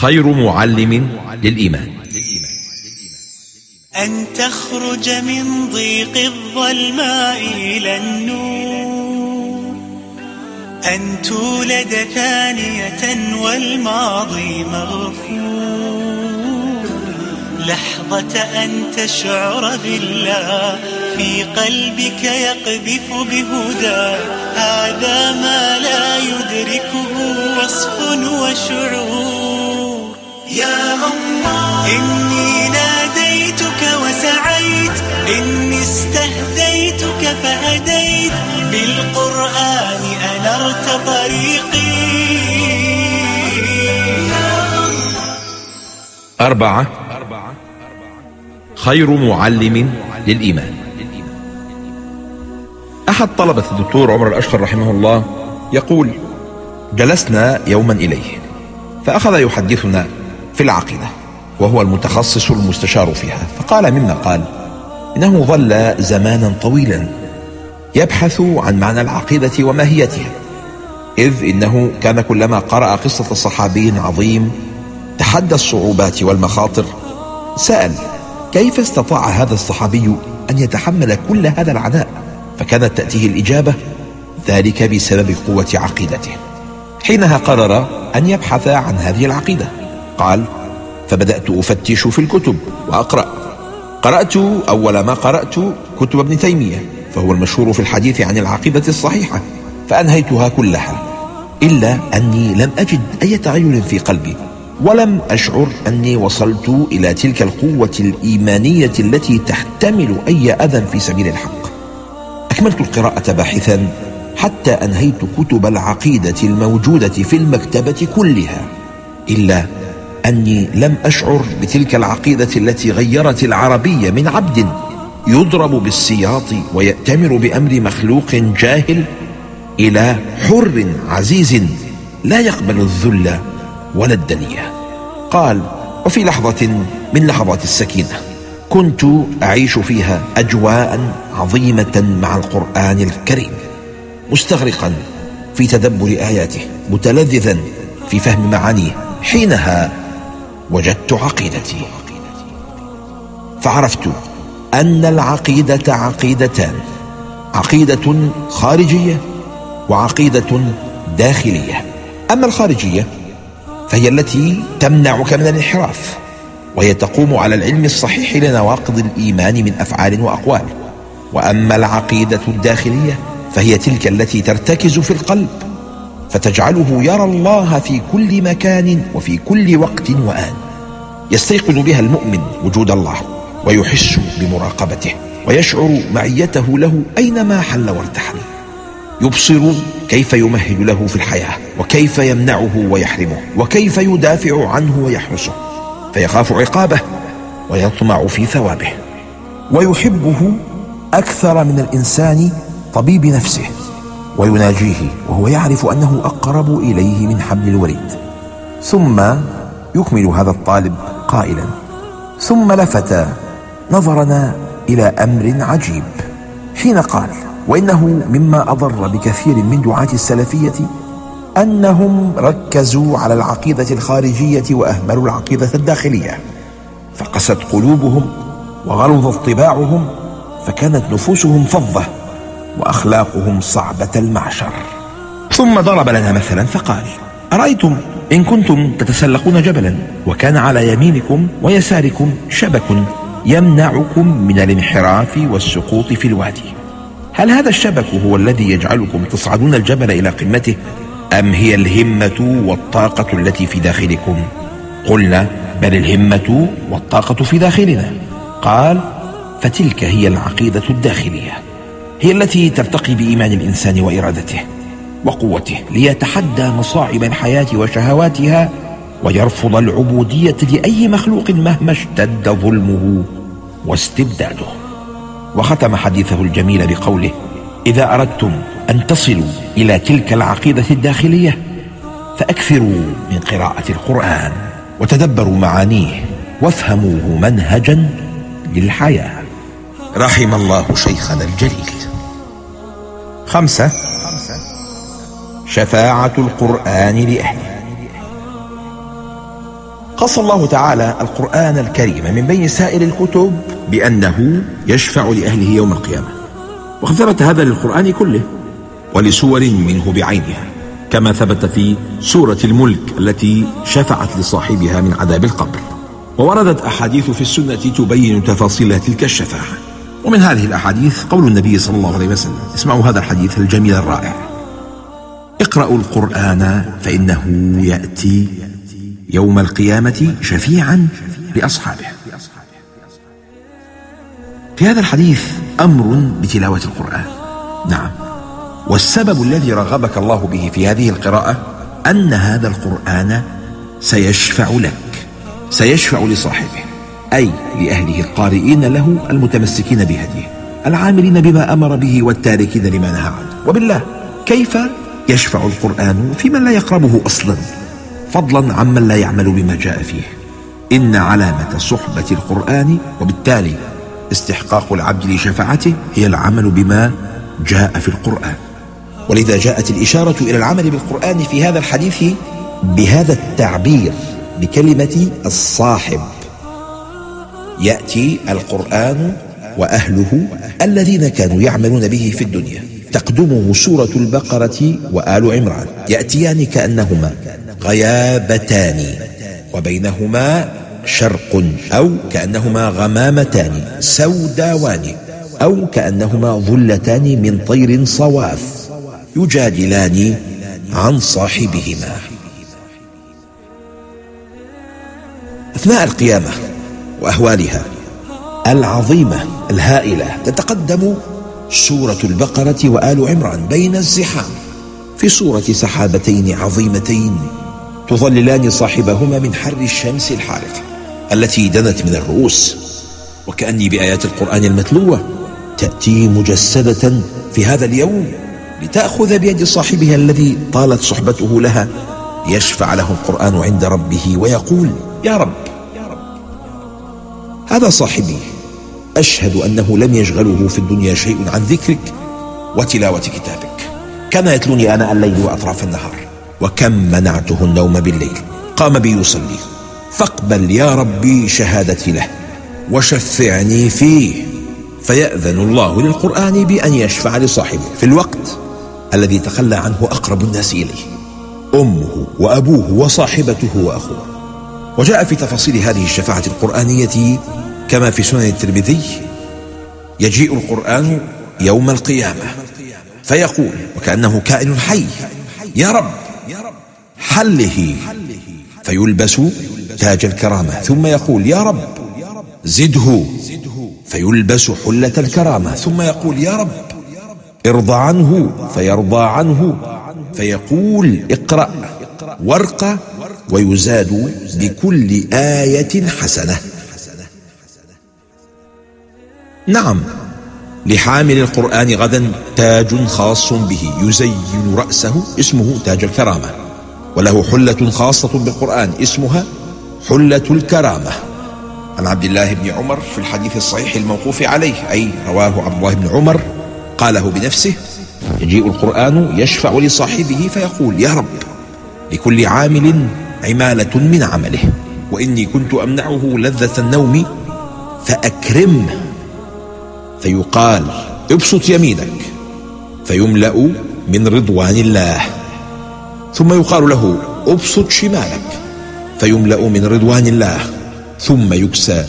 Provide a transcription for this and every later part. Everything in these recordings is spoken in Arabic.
خير معلم للإيمان. أن تخرج من ضيق الظلماء إلى النور. أن تولد ثانية والماضي مغفور. لحظة أن تشعر بالله في قلبك يقذف بهدى. هذا ما لا يدركه وصف وشعور. يا الله إني ناديتك وسعيت إني استهديتك فهديت. بالقرآن أنرت طريقي أربعة. خير معلم للإيمان. أحد طلبة الدكتور عمر الأشقر رحمه الله يقول جلسنا يوما إليه فأخذ يحدثنا في العقيدة وهو المتخصص المستشار فيها. فقال مما قال إنه ظل زمانا طويلا يبحث عن معنى العقيدة وماهيتها إذ إنه كان كلما قرأ قصة صحابي عظيم تحدى الصعوبات والمخاطر سأل كيف استطاع هذا الصحابي أن يتحمل كل هذا العناء؟ فكانت تأتيه الإجابة ذلك بسبب قوة عقيدته حينها قرر أن يبحث عن هذه العقيدة قال فبدأت أفتش في الكتب وأقرأ. قرأت أول ما قرأت كتب ابن تيمية فهو المشهور في الحديث عن العقيدة الصحيحة فأنهيتها كلها إلا أني لم أجد أي تغير في قلبي ولم أشعر أني وصلت إلى تلك القوة الإيمانية التي تحتمل أي أذى في سبيل الحق. أكملت القراءة باحثا حتى أنهيت كتب العقيدة الموجودة في المكتبة كلها إلا أني لم أشعر بتلك العقيدة التي غيرت العربية من عبد يضرب بالسياط ويأتمر بأمر مخلوق جاهل إلى حر عزيز لا يقبل الذل ولا الدنية قال وفي لحظة من لحظات السكينة كنت أعيش فيها أجواء عظيمة مع القرآن الكريم مستغرقا في تدبر آياته متلذذا في فهم معانيه حينها وجدت عقيدتي. فعرفت أن العقيدة عقيدتان عقيدة خارجية وعقيدة داخلية. أما الخارجية فهي التي تمنعك من الانحراف وهي تقوم على العلم الصحيح لنواقض الإيمان من أفعال وأقوال. وأما العقيدة الداخلية فهي تلك التي ترتكز في القلب فتجعله يرى الله في كل مكان وفي كل وقت وآن. يستيقن بها المؤمن وجود الله ويحس بمراقبته ويشعر معيته له أينما حل وارتحل. يبصر كيف يمهد له في الحياة وكيف يمنعه ويحرمه وكيف يدافع عنه ويحرسه. فيخاف عقابه ويطمع في ثوابه. ويحبه أكثر من الإنسان طبيب نفسه. ويناجيه وهو يعرف أنه أقرب إليه من حبل الوريد. ثم يكمل هذا الطالب قائلا. ثم لفت نظرنا إلى أمر عجيب. حين قال وإنه مما أضر بكثير من دعاة السلفية أنهم ركزوا على العقيدة الخارجية وأهملوا العقيدة الداخلية. فقست قلوبهم وغلظت طباعهم فكانت نفوسهم فظة وأخلاقهم صعبة المعشر. ثم ضرب لنا مثلا فقال أرأيتم إن كنتم تتسلقون جبلا وكان على يمينكم ويساركم شبك يمنعكم من الانحراف والسقوط في الوادي. هل هذا الشبك هو الذي يجعلكم تصعدون الجبل إلى قمته أم هي الهمة والطاقة التي في داخلكم؟ قلنا بل الهمة والطاقة في داخلنا. قال فتلك هي العقيدة الداخلية هي التي ترتقي بإيمان الإنسان وإرادته. وقوته ليتحدى مصاعب الحياة وشهواتها ويرفض العبودية لأي مخلوق مهما اشتد ظلمه واستبداده. وختم حديثه الجميل بقوله إذا أردتم أن تصلوا إلى تلك العقيدة الداخلية فأكثروا من قراءة القرآن وتدبروا معانيه وافهموه منهجا للحياة. رحم الله شيخنا الجليل. خمسة شفاعة القرآن لأهله. خص الله تعالى القرآن الكريم من بين سائر الكتب بأنه يشفع لأهله يوم القيامة. وقد ثبت هذا للقرآن كله ولسور منه بعينها كما ثبت في سورة الملك التي شفعت لصاحبها من عذاب القبر. ووردت أحاديث في السنة تبين تفاصيل تلك الشفاعة. ومن هذه الأحاديث قول النبي صلى الله عليه وسلم اسمعوا هذا الحديث الجميل الرائع. اقرأوا القرآن فإنه يأتي يوم القيامة شفيعا لأصحابه. في هذا الحديث أمر بتلاوة القرآن. نعم. والسبب الذي رغبك الله به في هذه القراءة أن هذا القرآن سيشفع لك سيشفع لصاحبه أي لأهله القارئين له المتمسكين بهديه العاملين بما أمر به والتاركين لما نهى عنه. وبالله كيف يشفع القرآن في من لا يقربه أصلا. فضلا عمن لا يعمل بما جاء فيه. إن علامة صحبة القرآن وبالتالي استحقاق العبد لشفاعته هي العمل بما جاء في القرآن. ولذا جاءت الإشارة إلى العمل بالقرآن في هذا الحديث بهذا التعبير بكلمة الصاحب. يأتي القرآن وأهله الذين كانوا يعملون به في الدنيا. تقدمه سورة البقرة وآل عمران. يأتيان كأنهما غيابتان وبينهما شرق أو كأنهما غمامتان سوداوان أو كأنهما ظلتان من طير صواف يجادلان عن صاحبهما. أثناء القيامة وأهوالها العظيمة الهائلة تتقدم سورة البقرة وآل عمران بين الزحام. في صورة سحابتين عظيمتين تظللان صاحبهما من حر الشمس الحارقة التي دنت من الرؤوس. وكأني بآيات القرآن المتلوة تأتي مجسدة في هذا اليوم لتأخذ بيد صاحبها الذي طالت صحبته لها ليشفع له القرآن عند ربه ويقول يا رب. هذا صاحبي أشهد أنه لم يشغله في الدنيا شيء عن ذكرك وتلاوة كتابك. كان يتلوني آناء الليل وأطراف النهار وكم منعته النوم بالليل. قام بي يصلي. فاقبل يا ربي شهادتي له وشفعني فيه. فيأذن الله للقرآن بأن يشفع لصاحبه. في الوقت الذي تخلى عنه أقرب الناس إليه أمه وأبوه وصاحبته وأخوه. وجاء في تفاصيل هذه الشفاعة القرآنية كما في سنن الترمذي يجيء القرآن يوم القيامة فيقول وكأنه كائن حي يا رب حله فيلبس تاج الكرامة ثم يقول يا رب زده فيلبس حلة الكرامة ثم يقول يا رب ارضى عنه فيرضى عنه فيقول اقرأ وارقى ويزاد بكل آية حسنة. نعم. لحامل القرآن غدا تاج خاص به يزين رأسه اسمه تاج الكرامة. وله حلة خاصة بالقرآن اسمها حلة الكرامة. عن عبد الله بن عمر في الحديث الصحيح الموقوف عليه أي رواه عبد الله بن عمر قاله بنفسه يجيء القرآن يشفع لصاحبه فيقول يا رب لكل عامل عمالة من عمله وإني كنت أمنعه لذة النوم فأكرمه فيقال ابسط يمينك. فيملأ من رضوان الله. ثم يقال له ابسط شمالك. فيملأ من رضوان الله. ثم يكسى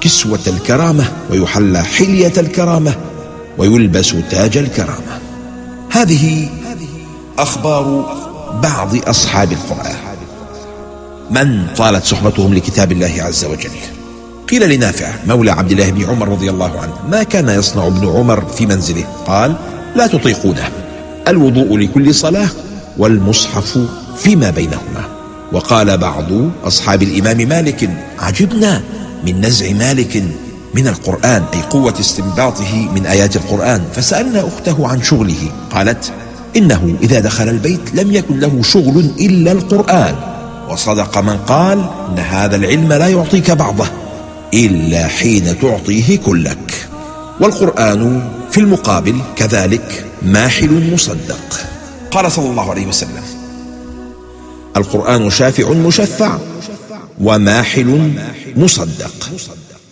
كسوة الكرامة ويحلى حلية الكرامة ويلبس تاج الكرامة. هذه أخبار بعض أصحاب القرآن. من طالت صحبتهم لكتاب الله عز وجل؟ قيل لنافع مولى عبد الله بن عمر رضي الله عنه ما كان يصنع ابن عمر في منزله؟ قال لا تطيقونه. الوضوء لكل صلاة والمصحف فيما بينهما. وقال بعض أصحاب الإمام مالك عجبنا من نزع مالك من القرآن أي قوة استنباطه من آيات القرآن. فسألنا أخته عن شغله قالت إنه إذا دخل البيت لم يكن له شغل إلا القرآن. وصدق من قال إن هذا العلم لا يعطيك بعضه. إلا حين تعطيه كلك. والقرآن في المقابل كذلك ماحل مصدق. قال صلى الله عليه وسلم القرآن شافع مشفع وماحل مصدق.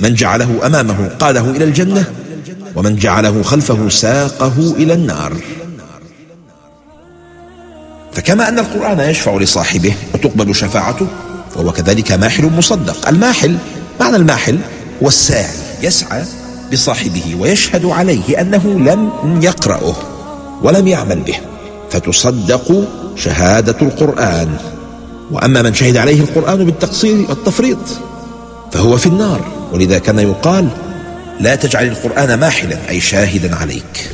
من جعله أمامه قاده إلى الجنة ومن جعله خلفه ساقه إلى النار. فكما أن القرآن يشفع لصاحبه وتقبل شفاعته فهو كذلك ماحل مصدق. الماحل معنى الماحل هو الساعي يسعى بصاحبه ويشهد عليه أنه لم يقرأه ولم يعمل به فتصدق شهادة القرآن. وأما من شهد عليه القرآن بالتقصير والتفريط فهو في النار ولذا كان يقال لا تجعل القرآن ماحلا أي شاهدا عليك.